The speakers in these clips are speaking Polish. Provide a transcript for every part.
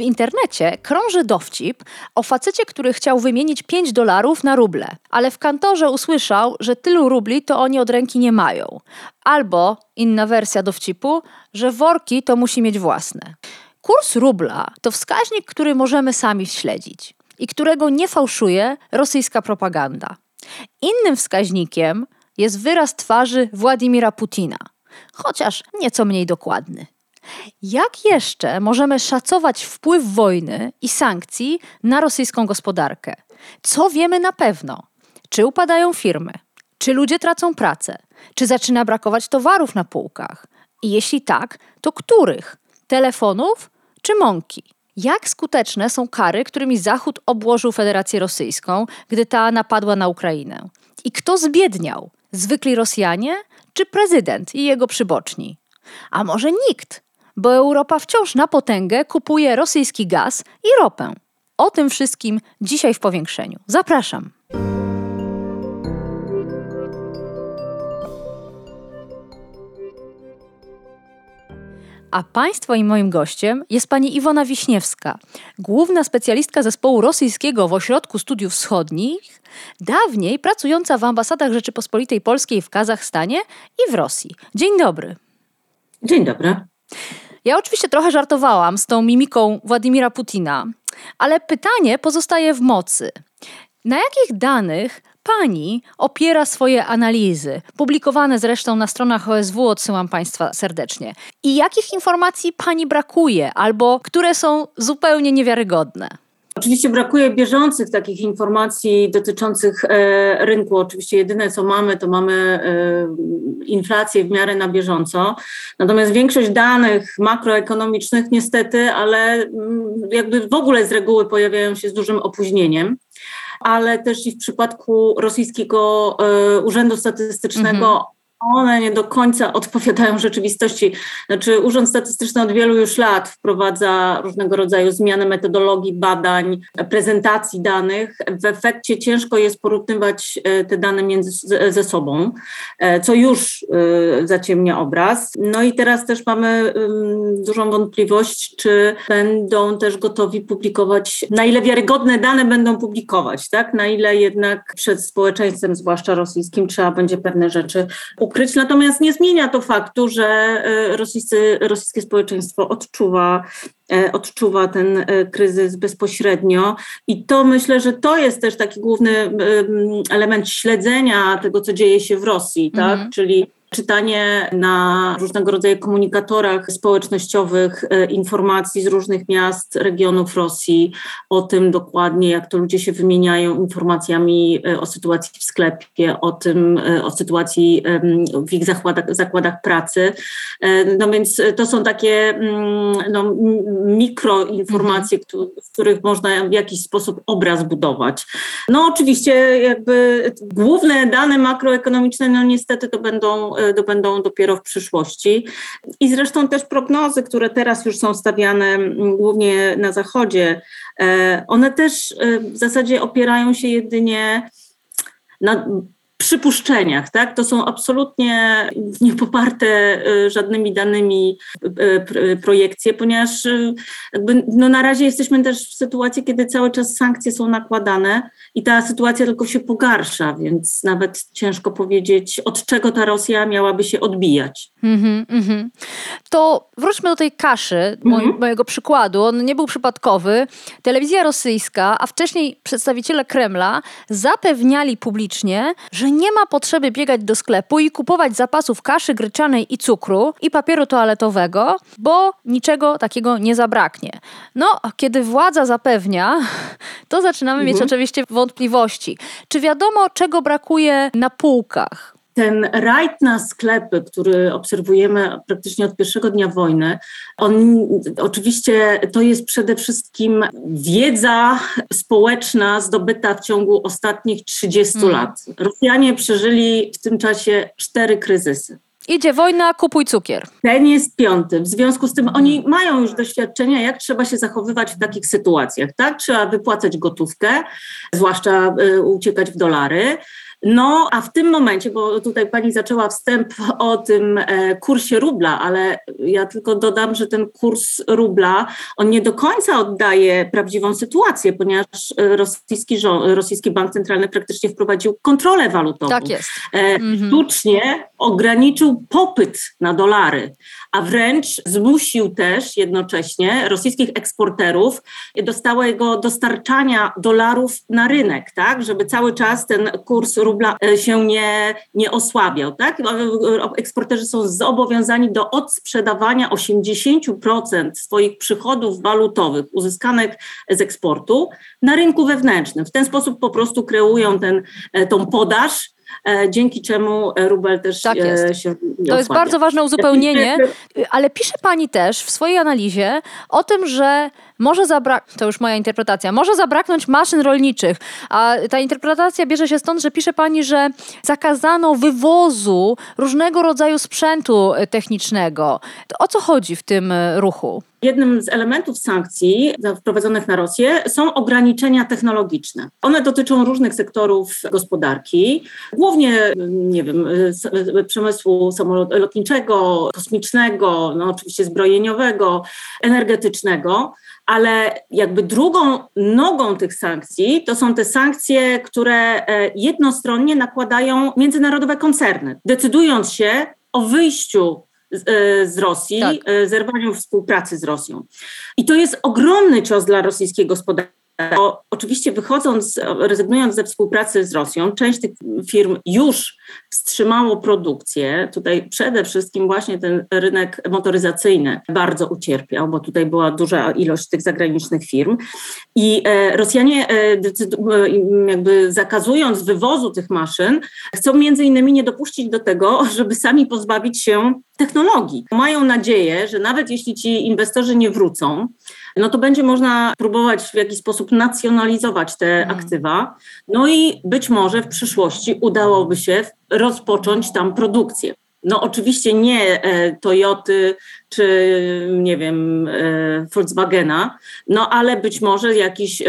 W internecie krąży dowcip o facecie, który chciał wymienić 5 dolarów na ruble, ale w kantorze usłyszał, że tylu rubli to oni od ręki nie mają. Albo inna wersja dowcipu, że worki to musi mieć własne. Kurs rubla to wskaźnik, który możemy sami śledzić i którego nie fałszuje rosyjska propaganda. Innym wskaźnikiem jest wyraz twarzy Władimira Putina, chociaż nieco mniej dokładny. Jak jeszcze możemy szacować wpływ wojny i sankcji na rosyjską gospodarkę? Co wiemy na pewno? Czy upadają firmy? Czy ludzie tracą pracę? Czy zaczyna brakować towarów na półkach? I jeśli tak, to których? Telefonów czy mąki? Jak skuteczne są kary, którymi Zachód obłożył Federację Rosyjską, gdy ta napadła na Ukrainę? I kto zbiedniał? Zwykli Rosjanie czy prezydent i jego przyboczni? A może nikt? Bo Europa wciąż na potęgę kupuje rosyjski gaz i ropę. O tym wszystkim dzisiaj w powiększeniu. Zapraszam. A Państwa i moim gościem jest pani Iwona Wiśniewska, główna specjalistka zespołu rosyjskiego w Ośrodku Studiów Wschodnich, dawniej pracująca w ambasadach Rzeczypospolitej Polskiej w Kazachstanie i w Rosji. Dzień dobry. Dzień dobry. Ja oczywiście trochę żartowałam z tą mimiką Władimira Putina, ale pytanie pozostaje w mocy. Na jakich danych pani opiera swoje analizy, publikowane zresztą na stronach OSW, odsyłam Państwa serdecznie. I jakich informacji pani brakuje, albo które są zupełnie niewiarygodne? Oczywiście brakuje bieżących takich informacji dotyczących e, rynku. Oczywiście jedyne co mamy, to mamy e, inflację w miarę na bieżąco. Natomiast większość danych makroekonomicznych niestety, ale mm, jakby w ogóle z reguły pojawiają się z dużym opóźnieniem ale też i w przypadku rosyjskiego e, Urzędu Statystycznego mhm one nie do końca odpowiadają rzeczywistości. Znaczy, Urząd Statystyczny od wielu już lat wprowadza różnego rodzaju zmiany metodologii badań, prezentacji danych. W efekcie ciężko jest porównywać e, te dane między ze sobą, e, co już e, zaciemnia obraz. No i teraz też mamy dużą wątpliwość, czy będą też gotowi publikować, na ile wiarygodne dane będą publikować, tak? Na ile jednak przed społeczeństwem, zwłaszcza rosyjskim, trzeba będzie pewne rzeczy ukryć, natomiast nie zmienia to faktu, że e, rosyjscy, rosyjskie społeczeństwo odczuwa, e, odczuwa ten e, kryzys bezpośrednio i to myślę, że to jest też taki główny element śledzenia tego, co dzieje się w Rosji, tak? Mhm. Czyli czytanie na różnego rodzaju komunikatorach społecznościowych e, informacji z różnych miast, regionów Rosji o tym dokładnie, jak to ludzie się wymieniają informacjami e, o sytuacji w sklepie, o tym, e, o sytuacji w ich zakładach, zakładach pracy. No więc to są takie mm, no, mikroinformacje, mhm. w których można w jakiś sposób obraz budować. No oczywiście jakby główne dane makroekonomiczne, no niestety to będą to będą dopiero w przyszłości. I zresztą też prognozy, które teraz już są stawiane głównie na Zachodzie, e, one też e, w zasadzie opierają się jedynie na przypuszczeniach, tak? To są absolutnie niepoparte e, żadnymi danymi projekcje, ponieważ jakby, no na razie jesteśmy też w sytuacji, kiedy cały czas sankcje są nakładane i ta sytuacja tylko się pogarsza, więc nawet ciężko powiedzieć, od czego ta Rosja miałaby się odbijać. Mm-hmm, mm-hmm. To wróćmy do tej kaszy, mm-hmm. mojego przykładu. On nie był przypadkowy. Telewizja rosyjska, a wcześniej przedstawiciele Kremla zapewniali publicznie, że nie ma potrzeby biegać do sklepu i kupować zapasów kaszy gryczanej i cukru i papieru toaletowego, bo niczego takiego nie zabraknie. No, kiedy władza zapewnia, to zaczynamy mieć mhm. oczywiście wątpliwości. Czy wiadomo, czego brakuje na półkach? Ten rajd na sklepy, który obserwujemy praktycznie od pierwszego dnia wojny, on oczywiście to jest przede wszystkim wiedza społeczna zdobyta w ciągu ostatnich 30 hmm. lat. Rosjanie przeżyli w tym czasie cztery kryzysy. Idzie wojna, kupuj cukier. Ten jest piąty. W związku z tym oni mają już doświadczenia, jak trzeba się zachowywać w takich sytuacjach. Tak? Trzeba wypłacać gotówkę, zwłaszcza y, uciekać w dolary. No, a w tym momencie, bo tutaj pani zaczęła wstęp o tym e, kursie rubla, ale ja tylko dodam, że ten kurs rubla, on nie do końca oddaje prawdziwą sytuację, ponieważ e, rosyjski, rząd, rosyjski bank centralny praktycznie wprowadził kontrolę walutową. Tak jest. E, mhm. Sztucznie ograniczył popyt na dolary, a wręcz zmusił też jednocześnie rosyjskich eksporterów do stałego dostarczania dolarów na rynek, tak, żeby cały czas ten kurs rubla e, się nie, nie osłabiał. Tak? Eksporterzy są zobowiązani do odsprzedawania 80% swoich przychodów walutowych uzyskanych z eksportu na rynku wewnętrznym. W ten sposób po prostu kreują ten, e, tą podaż E, dzięki czemu rubel też tak e, się To jest bardzo ważne uzupełnienie, ale pisze Pani też w swojej analizie o tym, że może zabraknąć, to już moja interpretacja, może zabraknąć maszyn rolniczych, a ta interpretacja bierze się stąd, że pisze Pani, że zakazano wywozu różnego rodzaju sprzętu technicznego. To o co chodzi w tym ruchu? Jednym z elementów sankcji wprowadzonych na Rosję są ograniczenia technologiczne. One dotyczą różnych sektorów gospodarki, głównie, nie wiem, przemysłu samolotniczego, kosmicznego, no oczywiście zbrojeniowego, energetycznego ale jakby drugą nogą tych sankcji to są te sankcje, które e, jednostronnie nakładają międzynarodowe koncerny, decydując się o wyjściu z, e, Rosji, tak. E, zerwaniu współpracy z Rosją. I to jest ogromny cios dla rosyjskiej gospodarki oczywiście wychodząc, rezygnując ze współpracy z Rosją, część tych firm już wstrzymało produkcję. Tutaj przede wszystkim właśnie ten rynek motoryzacyjny bardzo ucierpiał, bo tutaj była duża ilość tych zagranicznych firm. I e, Rosjanie e, jakby zakazując wywozu tych maszyn, chcą między innymi nie dopuścić do tego, żeby sami pozbawić się technologii. Mają nadzieję, że nawet jeśli ci inwestorzy nie wrócą, no to będzie można próbować w jakiś sposób nacjonalizować te mhm. aktywa. No i być może w przyszłości udałoby się rozpocząć tam produkcję. No oczywiście nie e, Toyoty czy nie wiem e, Volkswagena, no ale być może jakiś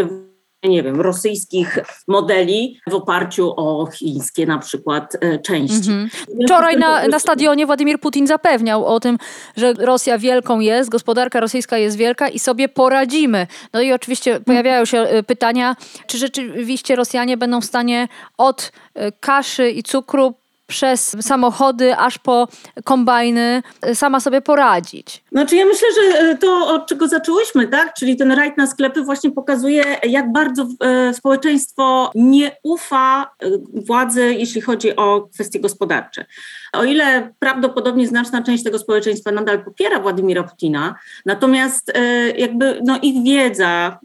nie wiem, rosyjskich modeli w oparciu o chińskie na przykład e, części. Mhm. Wczoraj na, na stadionie Władimir Putin zapewniał o tym, że Rosja wielką jest, gospodarka rosyjska jest wielka i sobie poradzimy. No i oczywiście pojawiają się e, pytania, czy rzeczywiście Rosjanie będą w stanie od e, kaszy i cukru przez samochody aż po kombajny y, sama sobie poradzić. Znaczy ja myślę, że y, to od czego zaczęłyśmy, tak? Czyli ten rajd na sklepy właśnie pokazuje, jak bardzo y, społeczeństwo nie ufa władzy, jeśli chodzi o kwestie gospodarcze. O ile prawdopodobnie znaczna część tego społeczeństwa nadal popiera Władimira Putina, natomiast jakby no, ich wiedza,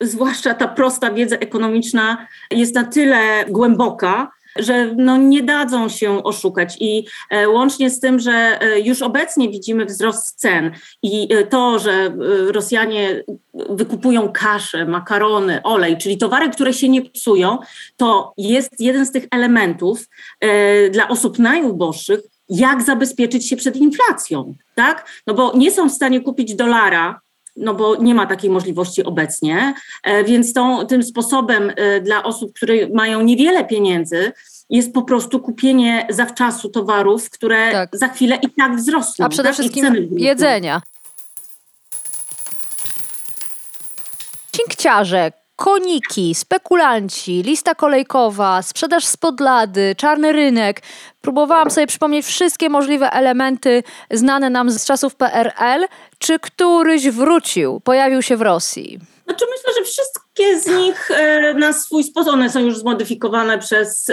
zwłaszcza ta prosta wiedza ekonomiczna jest na tyle głęboka, że no nie dadzą się oszukać i e, łącznie z tym, że e, już obecnie widzimy wzrost cen i e, to, że Rosjanie wykupują kaszę, makarony, olej, czyli towary, które się nie psują, to jest jeden z tych elementów dla osób najuboższych, jak zabezpieczyć się przed inflacją, tak? No bo nie są w stanie kupić dolara no bo nie ma takiej możliwości obecnie, e, więc tą, tym sposobem e, dla osób, które mają niewiele pieniędzy, jest po prostu kupienie zawczasu towarów, które tak. za chwilę i tak wzrosną. A przede tak? wszystkim jedzenia. Cinkciarze, koniki, spekulanci, lista kolejkowa, sprzedaż spod lady, czarny rynek. Próbowałam sobie przypomnieć wszystkie możliwe elementy znane nam z czasów PRL. Czy któryś wrócił, pojawił się w Rosji? Znaczy myślę, że wszystkie z nich e, na swój sposób, one są już zmodyfikowane przez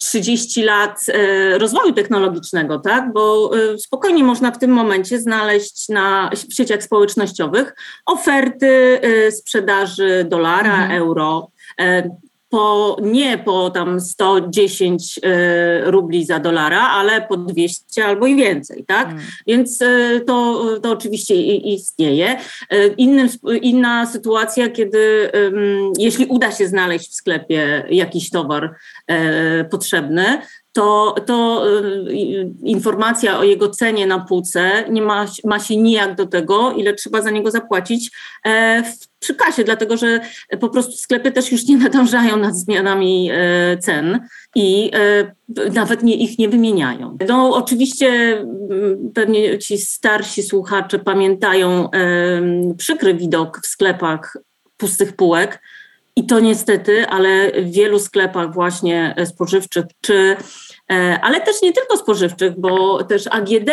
30 e, lat e, rozwoju technologicznego, tak? Bo spokojnie można w tym momencie znaleźć na w sieciach społecznościowych oferty sprzedaży dolara, mhm. euro po, nie po tam 110 e, rubli za dolara, ale po 200 albo i więcej, tak? Hmm. Więc e, to, to oczywiście istnieje. E, innym, inna sytuacja, kiedy jeśli uda się znaleźć w sklepie jakiś towar potrzebny, to, to informacja o jego cenie na półce nie ma, ma się nijak do tego, ile trzeba za niego zapłacić w przy kasie, dlatego że po prostu sklepy też już nie nadążają nad zmianami e, cen i e, nawet nie, ich nie wymieniają. No oczywiście mm, pewnie ci starsi słuchacze pamiętają przykry widok w sklepach pustych półek, i to niestety, ale w wielu sklepach właśnie spożywczych czy E, ale też nie tylko spożywczych, bo też AGD,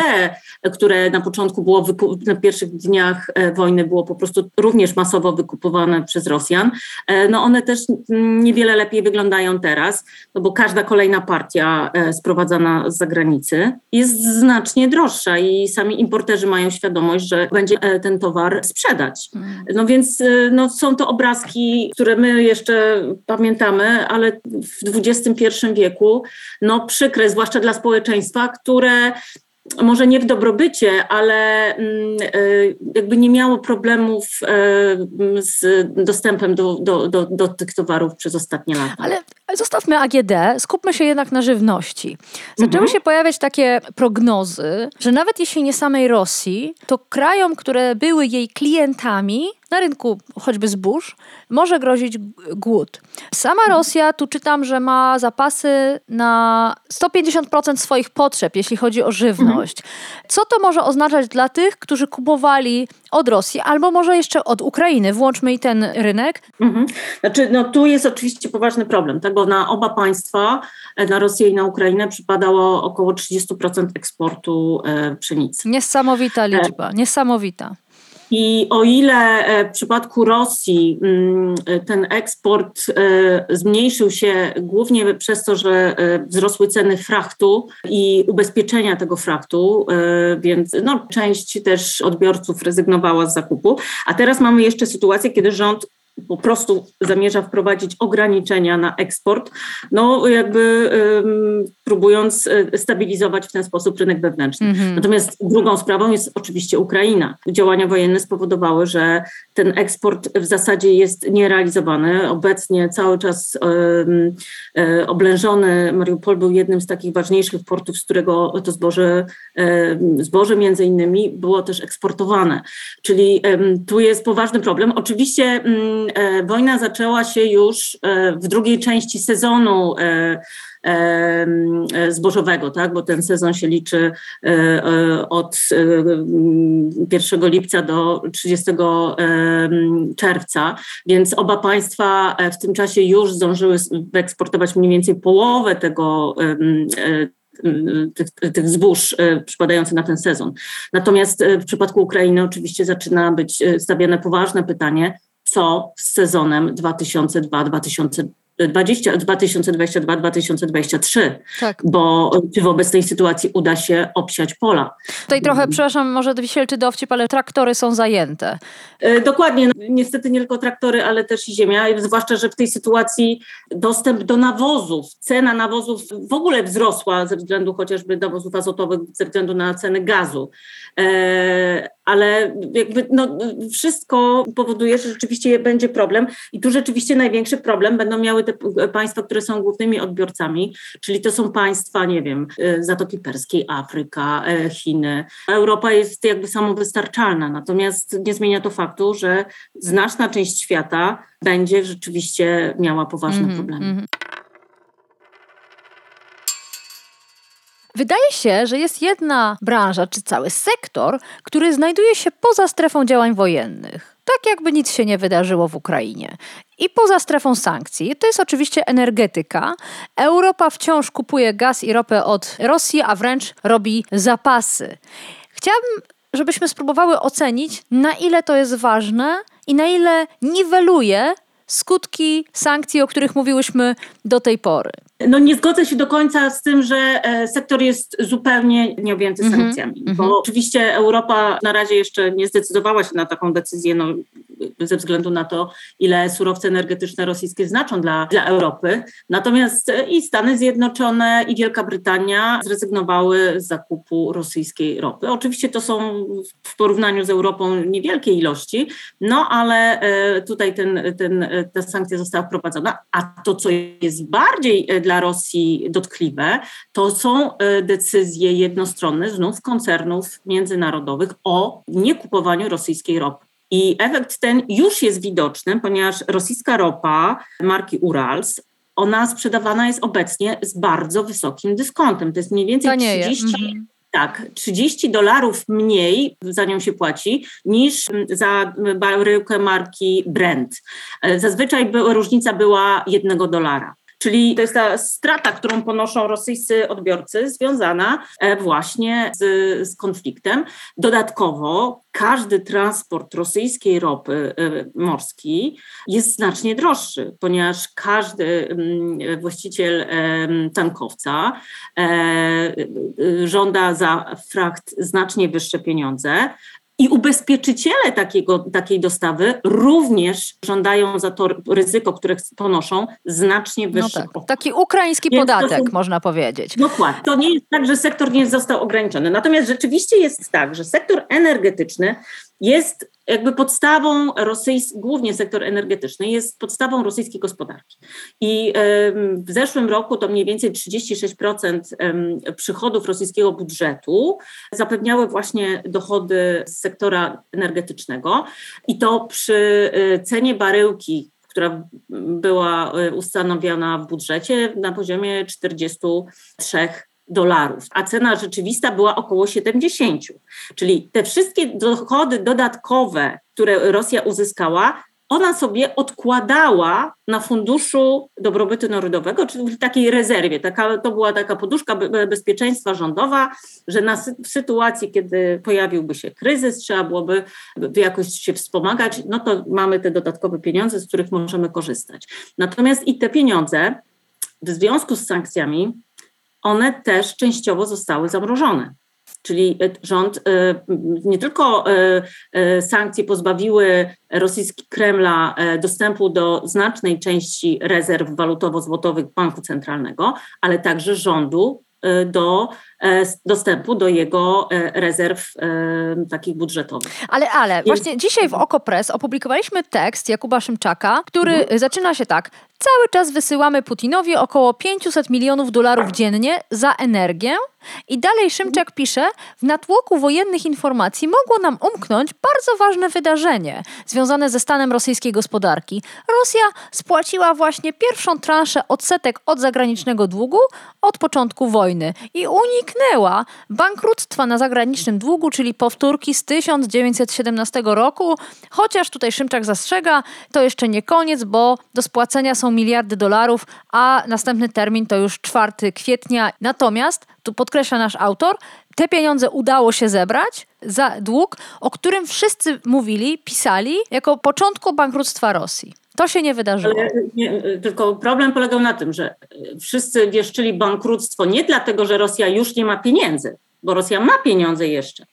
które na początku było na pierwszych dniach e, wojny było po prostu również masowo wykupowane przez Rosjan, e, no one też niewiele lepiej wyglądają teraz, no bo każda kolejna partia sprowadzana z zagranicy jest znacznie droższa i sami importerzy mają świadomość, że będzie ten towar sprzedać. Mm. No więc no, są to obrazki, które my jeszcze pamiętamy, ale w XXI wieku no przy przykre, zwłaszcza dla społeczeństwa, które może nie w dobrobycie, ale mm, e, jakby nie miało problemów e, z dostępem do, do, do, do tych towarów przez ostatnie lata. Ale zostawmy AGD, skupmy się jednak na żywności. Zaczęły mhm. się pojawiać takie prognozy, że nawet jeśli nie samej Rosji, to krajom, które były jej klientami, na rynku choćby zbóż może grozić głód. Sama Rosja, tu czytam, że ma zapasy na 150% swoich potrzeb, jeśli chodzi o żywność. Co to może oznaczać dla tych, którzy kupowali od Rosji, albo może jeszcze od Ukrainy? Włączmy i ten rynek. Mhm. Znaczy, no tu jest oczywiście poważny problem, tak? bo na oba państwa, e, na Rosję i na Ukrainę przypadało około 30% eksportu e, pszenicy. Niesamowita liczba, niesamowita. I o ile e, w przypadku Rosji mm, ten eksport e, zmniejszył się głównie przez to, że e, wzrosły ceny frachtu i ubezpieczenia tego frachtu, więc no, część też odbiorców rezygnowała z zakupu, a teraz mamy jeszcze sytuację, kiedy rząd po prostu zamierza wprowadzić ograniczenia na eksport, no jakby um, próbując e, stabilizować w ten sposób rynek wewnętrzny. Mm -hmm. Natomiast drugą sprawą jest oczywiście Ukraina. Działania wojenne spowodowały, że ten eksport w zasadzie jest nierealizowany. Obecnie cały czas um, oblężony Mariupol był jednym z takich ważniejszych portów, z którego to zboże, um, zboże między innymi było też eksportowane. Czyli tu jest poważny problem. Oczywiście E, wojna zaczęła się już e, w drugiej części sezonu e, zbożowego, tak? bo ten sezon się liczy od 1 lipca do 30 czerwca, więc oba państwa w tym czasie już zdążyły wyeksportować mniej więcej połowę tego tych, tych zbóż przypadających na ten sezon. Natomiast w przypadku Ukrainy oczywiście zaczyna być stawiane poważne pytanie, co z sezonem 2002-2003. 2022-2023, tak. bo czy w obecnej sytuacji uda się obsiać pola. Tutaj trochę, przepraszam, może wisielczy dowcip, ale traktory są zajęte. E, dokładnie, no, niestety nie tylko traktory, ale też i ziemia, zwłaszcza, że w tej sytuacji dostęp do nawozów, cena nawozów w ogóle wzrosła ze względu chociażby nawozów azotowych, ze względu na ceny gazu. Ale jakby no, wszystko powoduje, że rzeczywiście będzie problem i tu rzeczywiście największy problem będą miały te państwa, które są głównymi odbiorcami, czyli to są państwa, nie wiem, e, Zatoki Perskiej, Afryka, e, Chiny. Europa jest jakby samowystarczalna, natomiast nie zmienia to faktu, że znaczna część świata będzie rzeczywiście miała poważne mm -hmm, problemy. Mm -hmm. Wydaje się, że jest jedna branża czy cały sektor, który znajduje się poza strefą działań wojennych. Tak jakby nic się nie wydarzyło w Ukrainie. I poza strefą sankcji, to jest oczywiście energetyka. Europa wciąż kupuje gaz i ropę od Rosji, a wręcz robi zapasy. Chciałabym, żebyśmy spróbowały ocenić, na ile to jest ważne i na ile niweluje skutki sankcji, o których mówiłyśmy do tej pory. No nie zgodzę się do końca z tym, że e, sektor jest zupełnie nieobjęty mm -hmm, sankcjami, mm -hmm. bo oczywiście Europa na razie jeszcze nie zdecydowała się na taką decyzję. No, ze względu na to, ile surowce energetyczne rosyjskie znaczą dla, dla Europy. Natomiast i Stany Zjednoczone, i Wielka Brytania zrezygnowały z zakupu rosyjskiej ropy. Oczywiście to są w porównaniu z Europą niewielkie ilości, no ale e, tutaj ten, ten, ta sankcja została wprowadzona. A to, co jest bardziej e, dla Rosji dotkliwe, to są decyzje jednostronne znów koncernów międzynarodowych o niekupowaniu rosyjskiej ropy. I efekt ten już jest widoczny, ponieważ rosyjska ropa marki Urals ona sprzedawana jest obecnie z bardzo wysokim dyskontem. To jest mniej więcej 30, mhm. tak, 30 dolarów mniej za nią się płaci niż za baryłkę marki Brent. E, zazwyczaj różnica była jednego dolara. Czyli to jest ta strata, którą ponoszą rosyjscy odbiorcy, związana e, właśnie z, z konfliktem. Dodatkowo każdy transport rosyjskiej ropy e, morskiej jest znacznie droższy, ponieważ każdy mm, właściciel tankowca e, żąda za fracht znacznie wyższe pieniądze, i ubezpieczyciele takiego, takiej dostawy również żądają za to ryzyko, które ponoszą, znacznie wyższe. No tak. Taki ukraiński Więc podatek, są... można powiedzieć. Dokładnie. To nie jest tak, że sektor nie został ograniczony. Natomiast rzeczywiście jest tak, że sektor energetyczny jest jakby podstawą rosyjskiej, głównie sektor energetyczny, jest podstawą rosyjskiej gospodarki. I w zeszłym roku to mniej więcej 36% przychodów rosyjskiego budżetu zapewniały właśnie dochody z sektora energetycznego. I to przy e, cenie baryłki która była e, ustanowiona w budżecie na poziomie 43 dolarów, a cena rzeczywista była około 70. Czyli te wszystkie dochody dodatkowe, które Rosja uzyskała, ona sobie odkładała na funduszu dobrobytu narodowego, czyli takiej rezerwie. Taka, to była taka poduszka bezpieczeństwa rządowa, że na, w sytuacji, kiedy pojawiłby się kryzys, trzeba byłoby jakoś się wspomagać, no to mamy te dodatkowe pieniądze, z których możemy korzystać. Natomiast i te pieniądze w związku z sankcjami one też częściowo zostały zamrożone. Czyli e, rząd e, nie tylko e, sankcje pozbawiły rosyjski Kremla dostępu do znacznej części rezerw walutowo-złotowych Banku Centralnego, ale także rządu do dostępu do jego e, rezerw e, takich budżetowych. Ale, ale, właśnie dzisiaj w Okopres opublikowaliśmy tekst Jakuba Szymczaka, który mhm. zaczyna się tak. Cały czas wysyłamy Putinowi około 500 milionów dolarów dziennie za energię, i dalej Szymczak pisze, w natłoku wojennych informacji mogło nam umknąć bardzo ważne wydarzenie związane ze stanem rosyjskiej gospodarki. Rosja spłaciła właśnie pierwszą transzę odsetek od zagranicznego długu od początku wojny i uniknęła bankructwa na zagranicznym długu, czyli powtórki z 1917 roku. Chociaż tutaj Szymczak zastrzega, to jeszcze nie koniec, bo do spłacenia są miliardy dolarów, a następny termin to już 4 kwietnia. Natomiast tu podkreśla nasz autor, te pieniądze udało się zebrać za dług, o którym wszyscy mówili, pisali jako początku bankructwa Rosji. To się nie wydarzyło. Nie, tylko problem polegał na tym, że wszyscy wieszczyli bankructwo nie dlatego, że Rosja już nie ma pieniędzy, bo Rosja ma pieniądze jeszcze.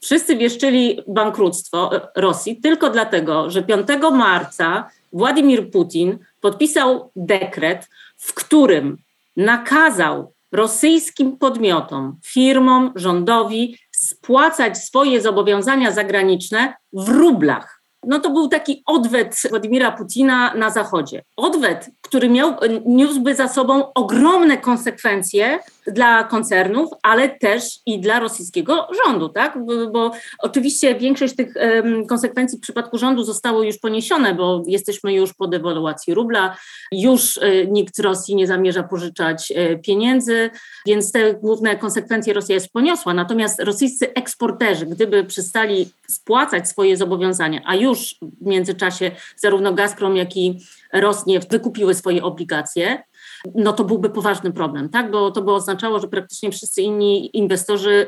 Wszyscy wieszczyli bankructwo Rosji tylko dlatego, że 5 marca Władimir Putin podpisał dekret, w którym nakazał rosyjskim podmiotom, firmom, rządowi spłacać swoje zobowiązania zagraniczne w rublach no to był taki odwet Władimira Putina na Zachodzie. Odwet, który miał, niósłby za sobą ogromne konsekwencje dla koncernów, ale też i dla rosyjskiego rządu, tak? Bo, oczywiście większość tych konsekwencji w przypadku rządu zostało już poniesione, bo jesteśmy już po dewaluacji rubla, już e, nikt Rosji nie zamierza pożyczać e, pieniędzy, więc te główne konsekwencje Rosja jest poniosła. Natomiast rosyjscy eksporterzy, gdyby przestali spłacać swoje zobowiązania, a już w międzyczasie zarówno Gazprom, jak i Rosnie wykupiły swoje obligacje, no to byłby poważny problem, tak? Bo to by oznaczało, że praktycznie wszyscy inni inwestorzy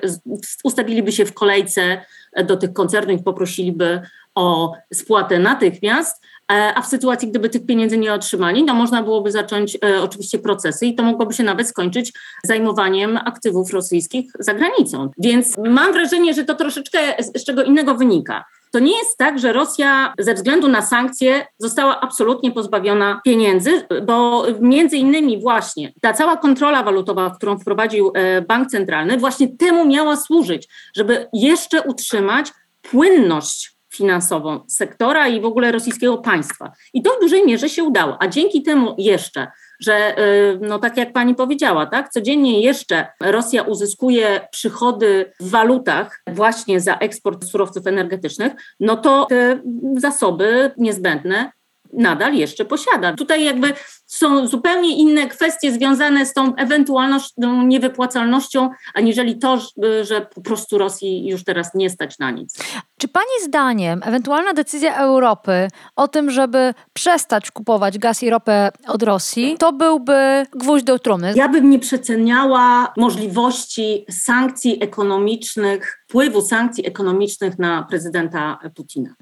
ustawiliby się w kolejce do tych koncernów i poprosiliby o spłatę natychmiast, e, a w sytuacji, gdyby tych pieniędzy nie otrzymali, no można byłoby zacząć e, oczywiście procesy i to mogłoby się nawet skończyć zajmowaniem aktywów rosyjskich za granicą. Więc mam wrażenie, że to troszeczkę z czego innego wynika. To nie jest tak, że Rosja ze względu na sankcje została absolutnie pozbawiona pieniędzy, bo między innymi właśnie ta cała kontrola walutowa, którą wprowadził e, bank centralny, właśnie temu miała służyć, żeby jeszcze utrzymać płynność finansową sektora i w ogóle rosyjskiego państwa. I to w dużej mierze się udało. A dzięki temu jeszcze, że y, no tak jak pani powiedziała, tak, codziennie jeszcze Rosja uzyskuje przychody w walutach właśnie za eksport surowców energetycznych, no to te zasoby niezbędne nadal jeszcze posiada. Tutaj jakby są zupełnie inne kwestie związane z tą ewentualnością niewypłacalnością, aniżeli to, że po prostu Rosji już teraz nie stać na nic. Czy Pani zdaniem ewentualna decyzja Europy o tym, żeby przestać kupować gaz i ropę od Rosji, to byłby gwóźdź do trumny? Ja bym nie przeceniała możliwości sankcji ekonomicznych, wpływu sankcji ekonomicznych na prezydenta Putina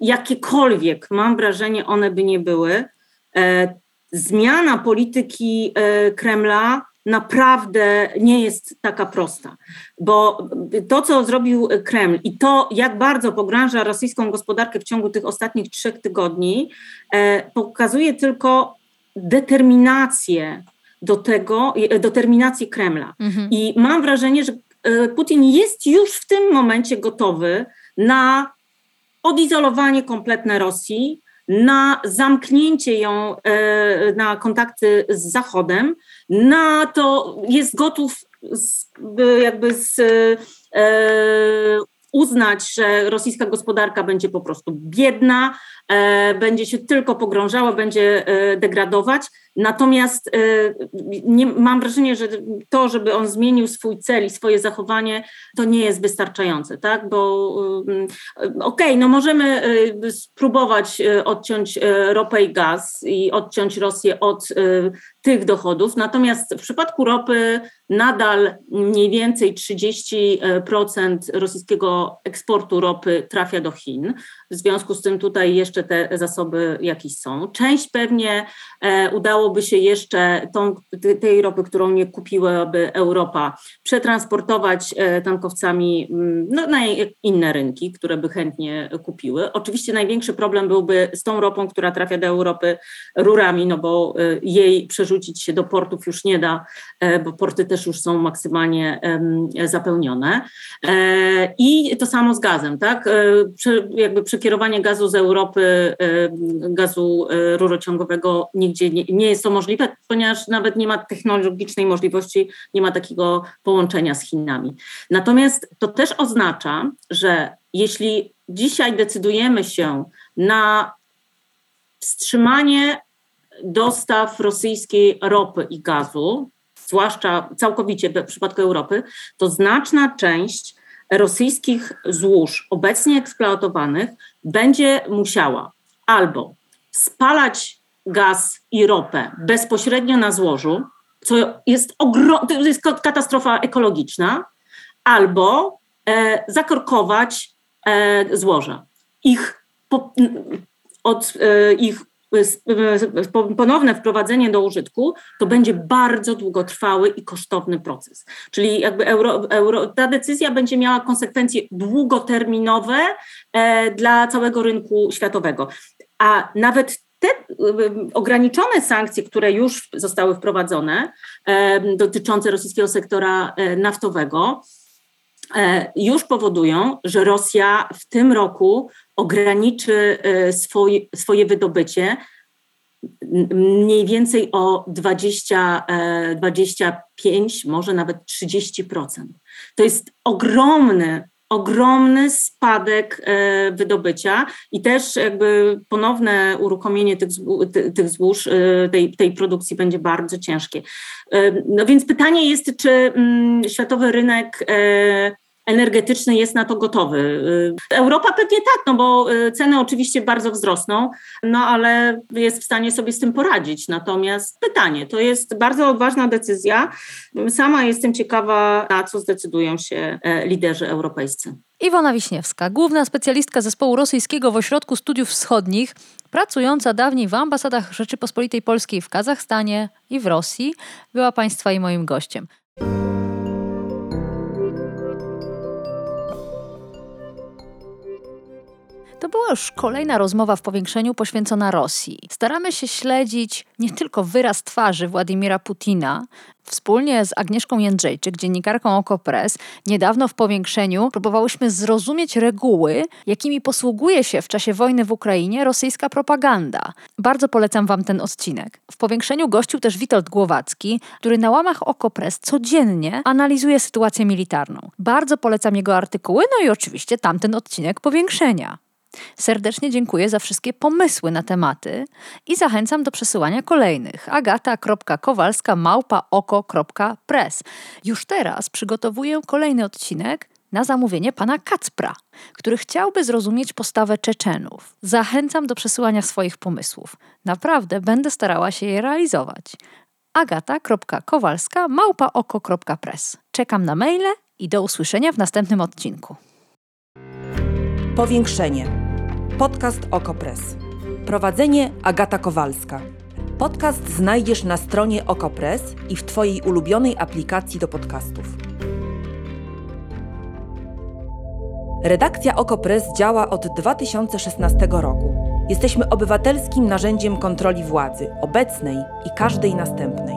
jakiekolwiek, mam wrażenie, one by nie były, e, zmiana polityki e, Kremla naprawdę nie jest taka prosta, bo to, co zrobił Kreml i to, jak bardzo pogrąża rosyjską gospodarkę w ciągu tych ostatnich trzech tygodni, e, pokazuje tylko determinację do tego, determinację Kremla. Mhm. I mam wrażenie, że Putin jest już w tym momencie gotowy na odizolowanie kompletne Rosji, na zamknięcie ją e, na kontakty z Zachodem, na to jest gotów jakby z, e, uznać, że rosyjska gospodarka będzie po prostu biedna, e, będzie się tylko pogrążała, będzie e, degradować. Natomiast e, nie, mam wrażenie, że to, żeby on zmienił swój cel i swoje zachowanie, to nie jest wystarczające, tak? Bo okej, okay, no możemy spróbować odciąć ropę i gaz i odciąć Rosję od tych dochodów, natomiast w przypadku ropy nadal mniej więcej 30% rosyjskiego eksportu ropy trafia do Chin. W związku z tym tutaj jeszcze te zasoby jakieś są. Część pewnie e, udałoby się jeszcze tą, tej ropy, którą nie kupiłaby Europa, przetransportować e, tankowcami mm, no, na inne rynki, które by chętnie kupiły. Oczywiście największy problem byłby z tą ropą, która trafia do Europy rurami, no bo e, jej przerzucić się do portów już nie da, bo porty też już są maksymalnie zapełnione. I to samo z gazem, tak? Jakby przekierowanie gazu z Europy, gazu rurociągowego nigdzie nie, nie jest to możliwe, ponieważ nawet nie ma technologicznej możliwości, nie ma takiego połączenia z Chinami. Natomiast to też oznacza, że jeśli dzisiaj decydujemy się na wstrzymanie dostaw rosyjskiej ropy i gazu, zwłaszcza całkowicie w przypadku Europy, to znaczna część rosyjskich złóż obecnie eksploatowanych będzie musiała albo spalać gaz i ropę bezpośrednio na złożu, co jest, to jest katastrofa ekologiczna, albo e, zakorkować e, złoża. Ich, po, od e, ich ponowne wprowadzenie do użytku, to będzie bardzo długotrwały i kosztowny proces. Czyli jakby euro, euro, ta decyzja będzie miała konsekwencje długoterminowe e, dla całego rynku światowego. A nawet te ograniczone sankcje, które już zostały wprowadzone, e, dotyczące rosyjskiego sektora e, naftowego, już powodują, że Rosja w tym roku ograniczy e, swój, swoje wydobycie mniej więcej o 20, 25, e, może nawet 30%. To jest ogromny, ogromny spadek e, wydobycia i też jakby ponowne uruchomienie tych, tych złóż, tej, tej produkcji będzie bardzo ciężkie. No więc pytanie jest, czy mm, światowy rynek energetyczny jest na to gotowy. Y, Europa pewnie tak, no bo y, ceny oczywiście bardzo wzrosną, no ale jest w stanie sobie z tym poradzić. Natomiast pytanie, to jest bardzo odważna decyzja. Sama jestem ciekawa, na co zdecydują się e, liderzy europejscy. Iwona Wiśniewska, główna specjalistka zespołu rosyjskiego w Ośrodku Studiów Wschodnich, pracująca dawniej w ambasadach Rzeczypospolitej Polskiej w Kazachstanie i w Rosji, była Państwa i moim gościem. To była już kolejna rozmowa w powiększeniu poświęcona Rosji. Staramy się śledzić nie tylko wyraz twarzy Władimira Putina, Wspólnie z Agnieszką Jędrzejczyk, dziennikarką Okopres, niedawno w powiększeniu próbowałyśmy zrozumieć reguły, jakimi posługuje się w czasie wojny w Ukrainie rosyjska propaganda. Bardzo polecam Wam ten odcinek. W powiększeniu gościł też Witold Głowacki, który na łamach Okopres codziennie analizuje sytuację militarną. Bardzo polecam jego artykuły, no i oczywiście tamten odcinek powiększenia. Serdecznie dziękuję za wszystkie pomysły na tematy i zachęcam do przesyłania kolejnych. agata.kowalska małpaoko.press. Już teraz przygotowuję kolejny odcinek na zamówienie pana Kacpra, który chciałby zrozumieć postawę Czeczenów. Zachęcam do przesyłania swoich pomysłów. Naprawdę będę starała się je realizować. agata.kowalska małpaoko.press. Czekam na maile i do usłyszenia w następnym odcinku. Powiększenie. Podcast Okopres. Prowadzenie Agata Kowalska. Podcast znajdziesz na stronie Okopres i w Twojej ulubionej aplikacji do podcastów. Redakcja Okopres działa od 2016 roku. Jesteśmy obywatelskim narzędziem kontroli władzy, obecnej i każdej następnej.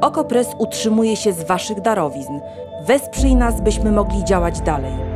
Okopres utrzymuje się z Waszych darowizn. Wesprzyj nas, byśmy mogli działać dalej.